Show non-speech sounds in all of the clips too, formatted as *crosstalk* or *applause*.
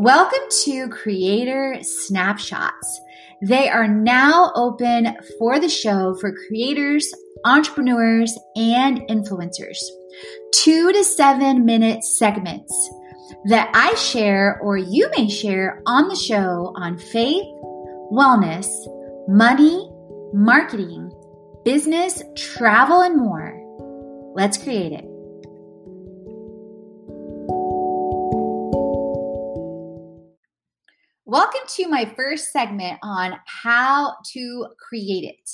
Welcome to Creator Snapshots. They are now open for the show for creators, entrepreneurs, and influencers. Two to seven minute segments that I share or you may share on the show on faith, wellness, money, marketing, business, travel, and more. Let's create it. Welcome to my first segment on how to create it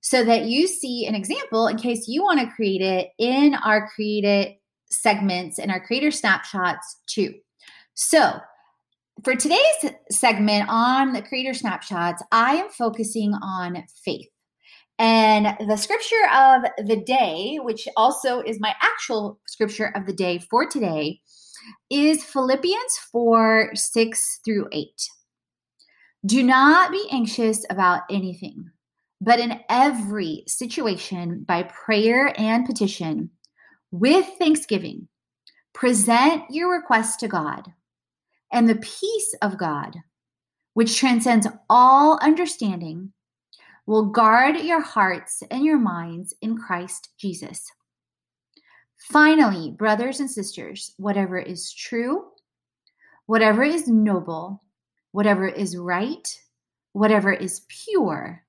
so that you see an example in case you want to create it in our create it segments and our creator snapshots too. So, for today's segment on the creator snapshots, I am focusing on faith. And the scripture of the day, which also is my actual scripture of the day for today, is Philippians 4 6 through 8. Do not be anxious about anything, but in every situation, by prayer and petition, with thanksgiving, present your requests to God, and the peace of God, which transcends all understanding, will guard your hearts and your minds in Christ Jesus. Finally, brothers and sisters, whatever is true, whatever is noble, whatever is right, whatever is pure,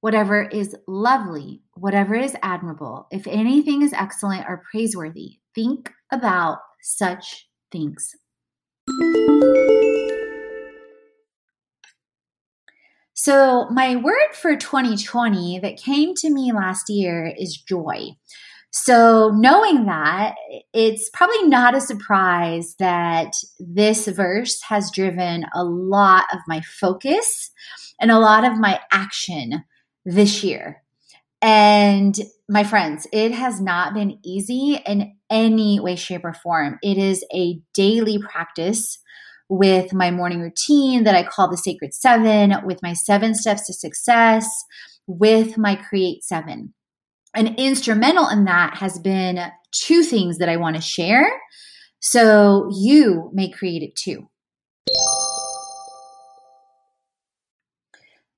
whatever is lovely, whatever is admirable, if anything is excellent or praiseworthy, think about such things. So, my word for 2020 that came to me last year is joy. So, knowing that, it's probably not a surprise that this verse has driven a lot of my focus and a lot of my action this year. And my friends, it has not been easy in any way, shape, or form. It is a daily practice with my morning routine that I call the Sacred Seven, with my seven steps to success, with my Create Seven. And instrumental in that has been two things that I want to share. So you may create it too.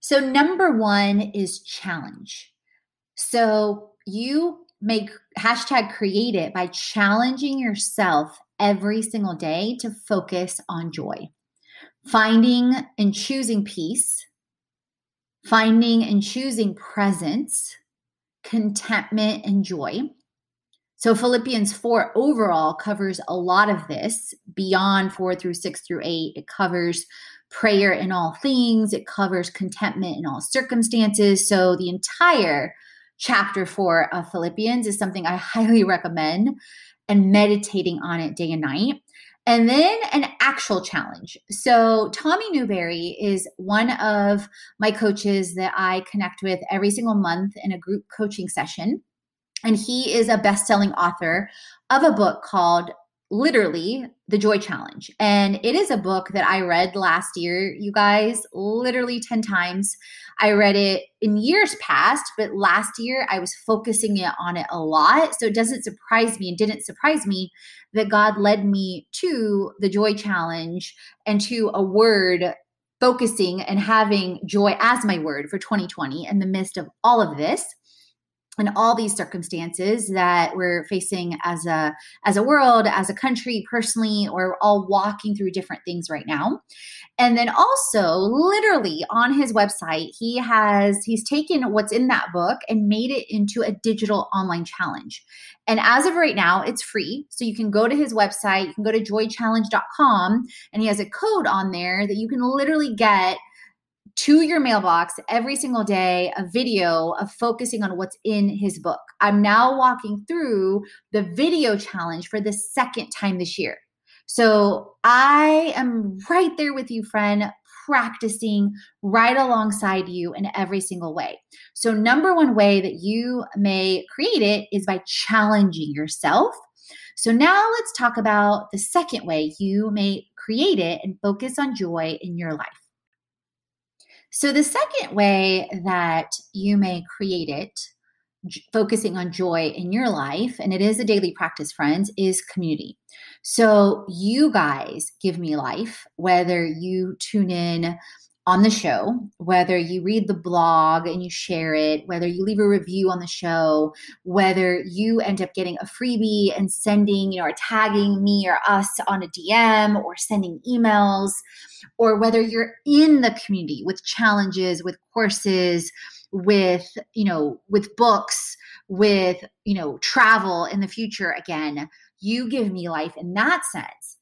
So, number one is challenge. So, you make hashtag create it by challenging yourself every single day to focus on joy, finding and choosing peace, finding and choosing presence, contentment, and joy. So Philippians 4 overall covers a lot of this beyond 4 through 6 through 8. It covers prayer in all things, it covers contentment in all circumstances. So the entire chapter 4 of Philippians is something I *laughs* highly recommend and meditating on it day and night. And then an actual challenge. So, Tommy Newberry is one of my coaches that I connect with every single month in a group coaching session. And he is a best selling author of a book called literally the Joy Challenge. And it is a book that I read last year, you guys, literally 10 times. I read it in years past, but last year I was focusing it on it a lot. So it doesn't surprise me and didn't surprise me that God led me to the Joy Challenge and to a word focusing and having joy as my word for 2020 in the midst of all of this and all these circumstances that we're facing as a as a world as a country personally or all walking through different things right now. And then also literally on his website he has he's taken what's in that book and made it into a digital online challenge. And as of right now it's free. So you can go to his website you can go to joychallenge.com and he has a code on there that you can literally get to your mailbox every single day a video of focusing on what's in his book. I'm now walking through the video challenge for the second time this year. So I am right there with you, friend, practicing right alongside you in every single way. So, number one way that you may create it is by challenging yourself. So, now let's talk about the second way you may create it and focus on joy in your life. So, the second way that you may create it focusing on joy in your life, and it is a daily practice, friends, is community. So you guys give me life, whether you tune in on the show, whether you read the blog and you share it, whether you leave a review on the show, whether you end up getting a freebie and sending, you know, or tagging me or us on a DM or sending emails, or whether you're in the community with challenges, with courses, with, you know, with books, with, you know, travel in the future again, you give me life in that sense.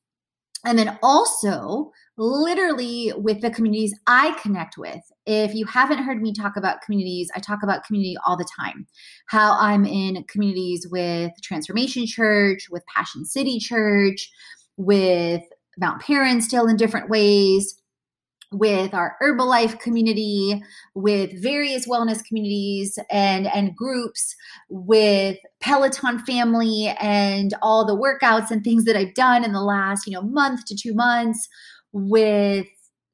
And then also, literally with the communities I connect with. If you haven't heard me talk about communities, I talk about community all the time. How I'm in communities with Transformation Church, with Passion City Church, with Mount Paran still in different ways, with our Herbalife community, with various wellness communities and, and groups, with Peloton family and all the workouts and things that I've done in the last, you know, month to two months, with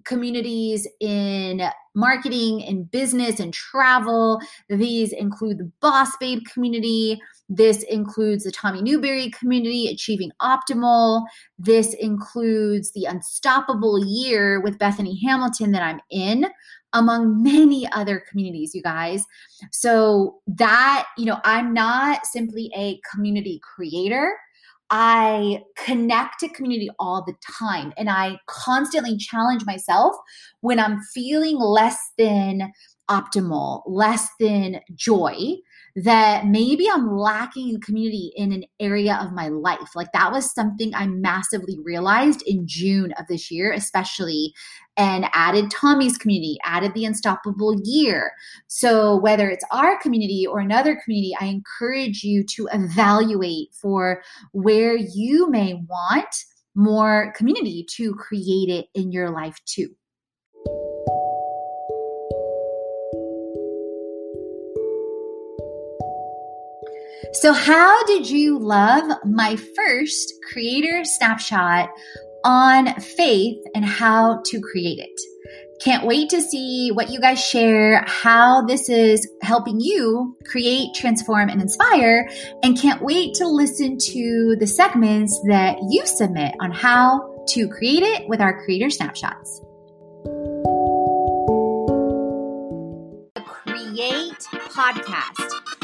communities in marketing and business and travel. These include the Boss Babe community. This includes the Tommy Newberry community, Achieving Optimal. This includes the Unstoppable Year with Bethany Hamilton that I'm in, among many other communities, you guys. So, that, you know, I'm not simply a community creator. I connect to community all the time and I constantly challenge myself when I'm feeling less than optimal, less than joy that maybe I'm lacking in community in an area of my life. Like that was something I massively realized in June of this year, especially, and added Tommy's community, added the Unstoppable Year. So, whether it's our community or another community, I encourage you to evaluate for where you may want more community to create it in your life too. So, how did you love my first creator snapshot on faith and how to create it? Can't wait to see what you guys share, how this is helping you create, transform, and inspire. And can't wait to listen to the segments that you submit on how to create it with our creator snapshots. The Create podcast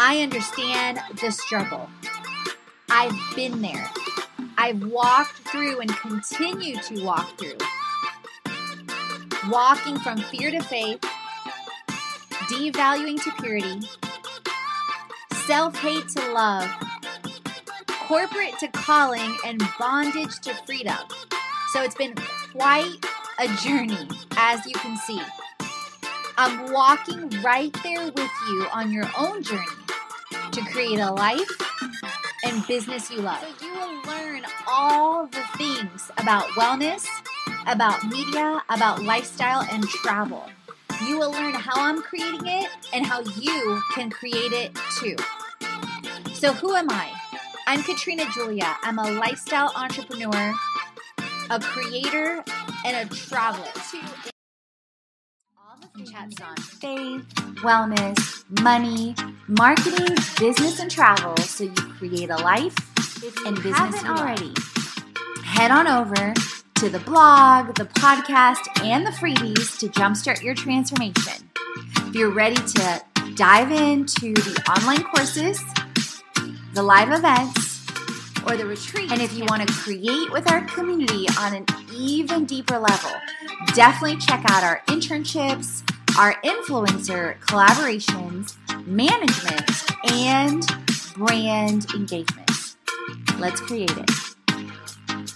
I understand the struggle. I've been there. I've walked through and continue to walk through. Walking from fear to faith, devaluing to purity, self hate to love, corporate to calling, and bondage to freedom. So it's been quite a journey, as you can see. I'm walking right there with you on your own journey to create a life and business you love. So you will learn all the things about wellness, about media, about lifestyle, and travel. You will learn how I'm creating it and how you can create it too. So, who am I? I'm Katrina Julia. I'm a lifestyle entrepreneur, a creator, and a traveler All the chats on faith, wellness, money, marketing, business, and travel so you create a life if and business already. Head on over to the blog, the podcast, and the freebies to jumpstart your transformation. If you're ready to dive into the online courses, the live events, or the retreat, and if you want to create with our community on an even deeper level, definitely check out our internships, our influencer collaborations, management, and brand engagement. Let's create it.